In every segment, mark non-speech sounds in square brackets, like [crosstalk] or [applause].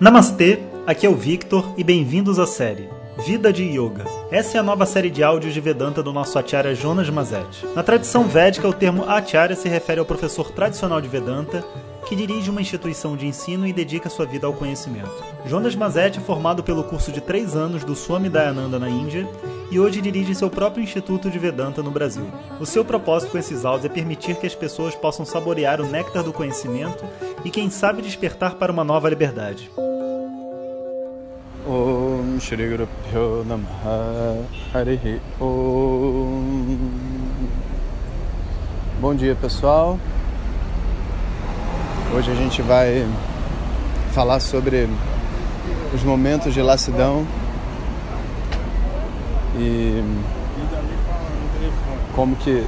Namastê, aqui é o Victor e bem-vindos à série Vida de Yoga. Essa é a nova série de áudios de Vedanta do nosso Acharya Jonas Mazet. Na tradição védica, o termo Acharya se refere ao professor tradicional de Vedanta que dirige uma instituição de ensino e dedica sua vida ao conhecimento. Jonas Mazet é formado pelo curso de três anos do Swami Dayananda na Índia e hoje dirige seu próprio Instituto de Vedanta no Brasil. O seu propósito com esses áudios é permitir que as pessoas possam saborear o néctar do conhecimento e, quem sabe, despertar para uma nova liberdade. Shri Guru Pyo Namaha Harihi Om Bom dia pessoal. Hoje a gente vai falar sobre os momentos de lassidão e como que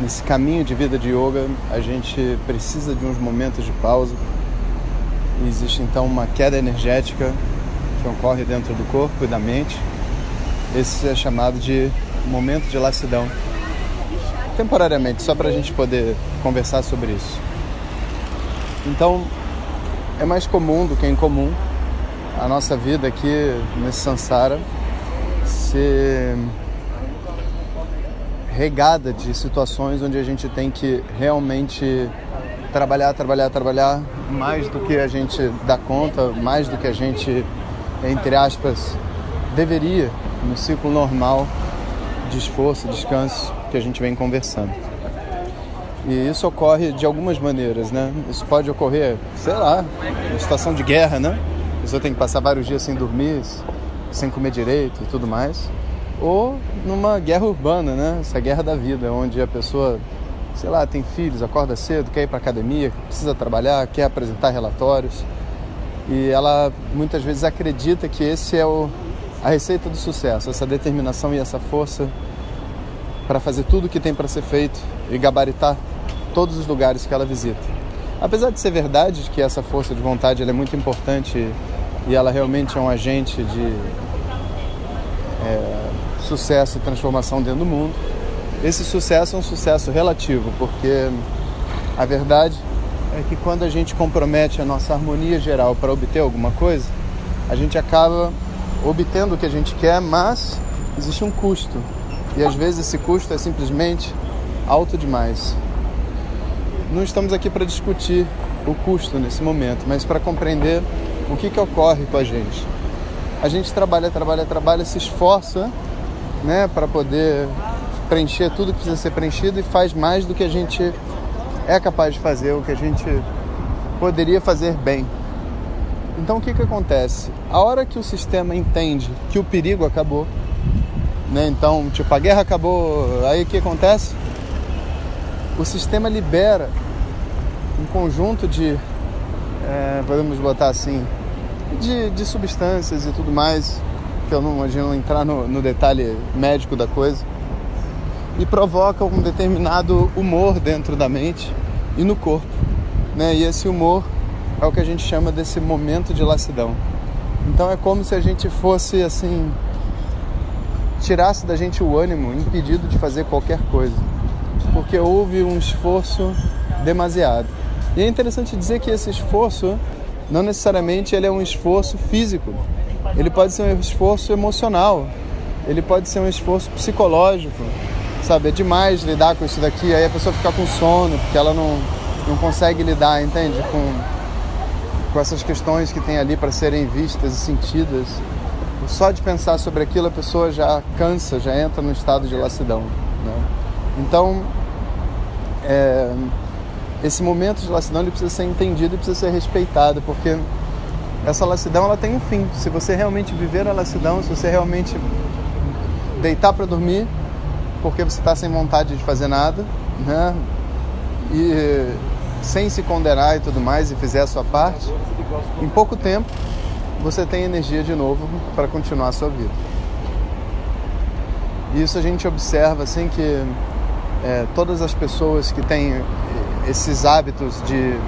nesse caminho de vida de yoga a gente precisa de uns momentos de pausa. E existe então uma queda energética que ocorre dentro do corpo e da mente. Esse é chamado de momento de lassidão. Temporariamente, só para a gente poder conversar sobre isso. Então, é mais comum do que incomum a nossa vida aqui nesse Sansara ser regada de situações onde a gente tem que realmente trabalhar, trabalhar, trabalhar mais do que a gente dá conta, mais do que a gente, entre aspas, deveria no ciclo normal de esforço, descanso que a gente vem conversando. E isso ocorre de algumas maneiras, né? Isso pode ocorrer, sei lá, em situação de guerra, né? A pessoa tem que passar vários dias sem dormir, sem comer direito e tudo mais. Ou numa guerra urbana, né? Essa guerra da vida, onde a pessoa, sei lá, tem filhos, acorda cedo, quer ir para academia, precisa trabalhar, quer apresentar relatórios. E ela muitas vezes acredita que esse é o, a receita do sucesso, essa determinação e essa força para fazer tudo o que tem para ser feito e gabaritar todos os lugares que ela visita. Apesar de ser verdade que essa força de vontade é muito importante e ela realmente é um agente de é, sucesso e transformação dentro do mundo. Esse sucesso é um sucesso relativo, porque a verdade é que quando a gente compromete a nossa harmonia geral para obter alguma coisa, a gente acaba obtendo o que a gente quer, mas existe um custo. E às vezes esse custo é simplesmente alto demais. Não estamos aqui para discutir o custo nesse momento, mas para compreender o que, que ocorre com a gente. A gente trabalha, trabalha, trabalha, se esforça né, para poder preencher tudo que precisa ser preenchido e faz mais do que a gente é capaz de fazer, o que a gente poderia fazer bem. Então o que, que acontece? A hora que o sistema entende que o perigo acabou, né? então tipo a guerra acabou, aí o que acontece? O sistema libera um conjunto de, é, podemos botar assim, de, de substâncias e tudo mais, que eu não imagino entrar no, no detalhe médico da coisa, e provoca um determinado humor dentro da mente e no corpo. Né? E esse humor é o que a gente chama desse momento de lassidão. Então é como se a gente fosse assim, tirasse da gente o ânimo, impedido de fazer qualquer coisa, porque houve um esforço demasiado. E é interessante dizer que esse esforço não necessariamente ele é um esforço físico. Ele pode ser um esforço emocional. Ele pode ser um esforço psicológico. Sabe, é demais lidar com isso daqui, aí a pessoa fica com sono, porque ela não, não consegue lidar, entende? Com, com essas questões que tem ali para serem vistas e sentidas. Só de pensar sobre aquilo a pessoa já cansa, já entra no estado de lassidão. Né? Então, é, esse momento de lassidão ele precisa ser entendido e precisa ser respeitado, porque essa lassidão ela tem um fim. Se você realmente viver a lassidão, se você realmente deitar para dormir, porque você está sem vontade de fazer nada, né? E sem se condenar e tudo mais, e fizer a sua parte, em pouco tempo você tem energia de novo para continuar a sua vida. E isso a gente observa assim que é, todas as pessoas que têm esses hábitos de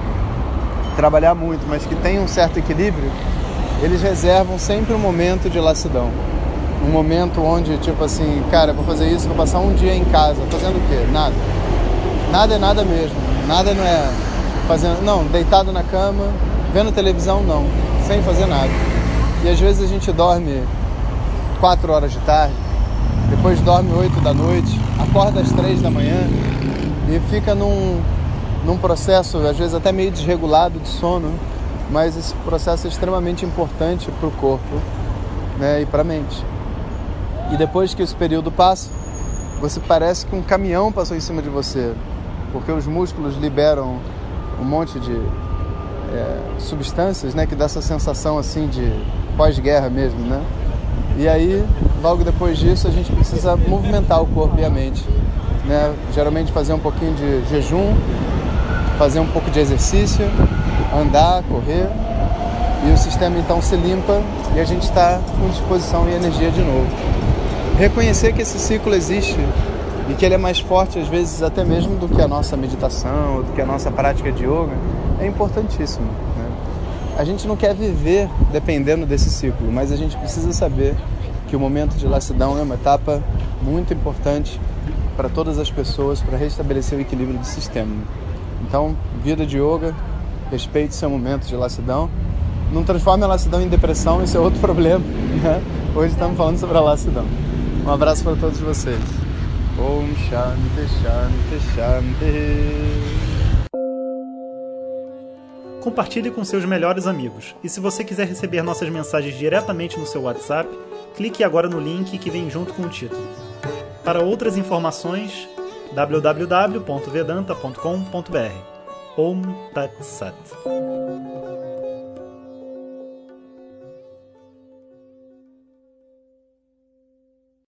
trabalhar muito, mas que têm um certo equilíbrio, eles reservam sempre um momento de lassidão. Um momento onde, tipo assim, cara, vou fazer isso, vou passar um dia em casa, fazendo o quê? Nada. Nada é nada mesmo. Nada não é fazendo, não, deitado na cama, vendo televisão, não. sem fazer nada. E às vezes a gente dorme 4 horas de tarde, depois dorme 8 da noite, acorda às 3 da manhã e fica num, num processo, às vezes até meio desregulado de sono, mas esse processo é extremamente importante para o corpo né, e para a mente. E depois que esse período passa, você parece que um caminhão passou em cima de você, porque os músculos liberam um monte de é, substâncias, né, que dá essa sensação assim de pós-guerra mesmo, né? E aí, logo depois disso, a gente precisa movimentar o corpo e a mente, né? Geralmente fazer um pouquinho de jejum, fazer um pouco de exercício, andar, correr, e o sistema então se limpa e a gente está com disposição e energia de novo. Reconhecer que esse ciclo existe e que ele é mais forte às vezes até mesmo do que a nossa meditação, do que a nossa prática de yoga, é importantíssimo. Né? A gente não quer viver dependendo desse ciclo, mas a gente precisa saber que o momento de lassidão é uma etapa muito importante para todas as pessoas para restabelecer o equilíbrio do sistema. Então, vida de yoga, respeite seu momento de lassidão. Não transforme a lassidão em depressão, isso é outro [laughs] problema. Né? Hoje estamos falando sobre a lassidão. Um abraço para todos vocês. Om Shanti Shanti Shanti. Compartilhe com seus melhores amigos. E se você quiser receber nossas mensagens diretamente no seu WhatsApp, clique agora no link que vem junto com o título. Para outras informações, www.vedanta.com.br. Om Tat Sat.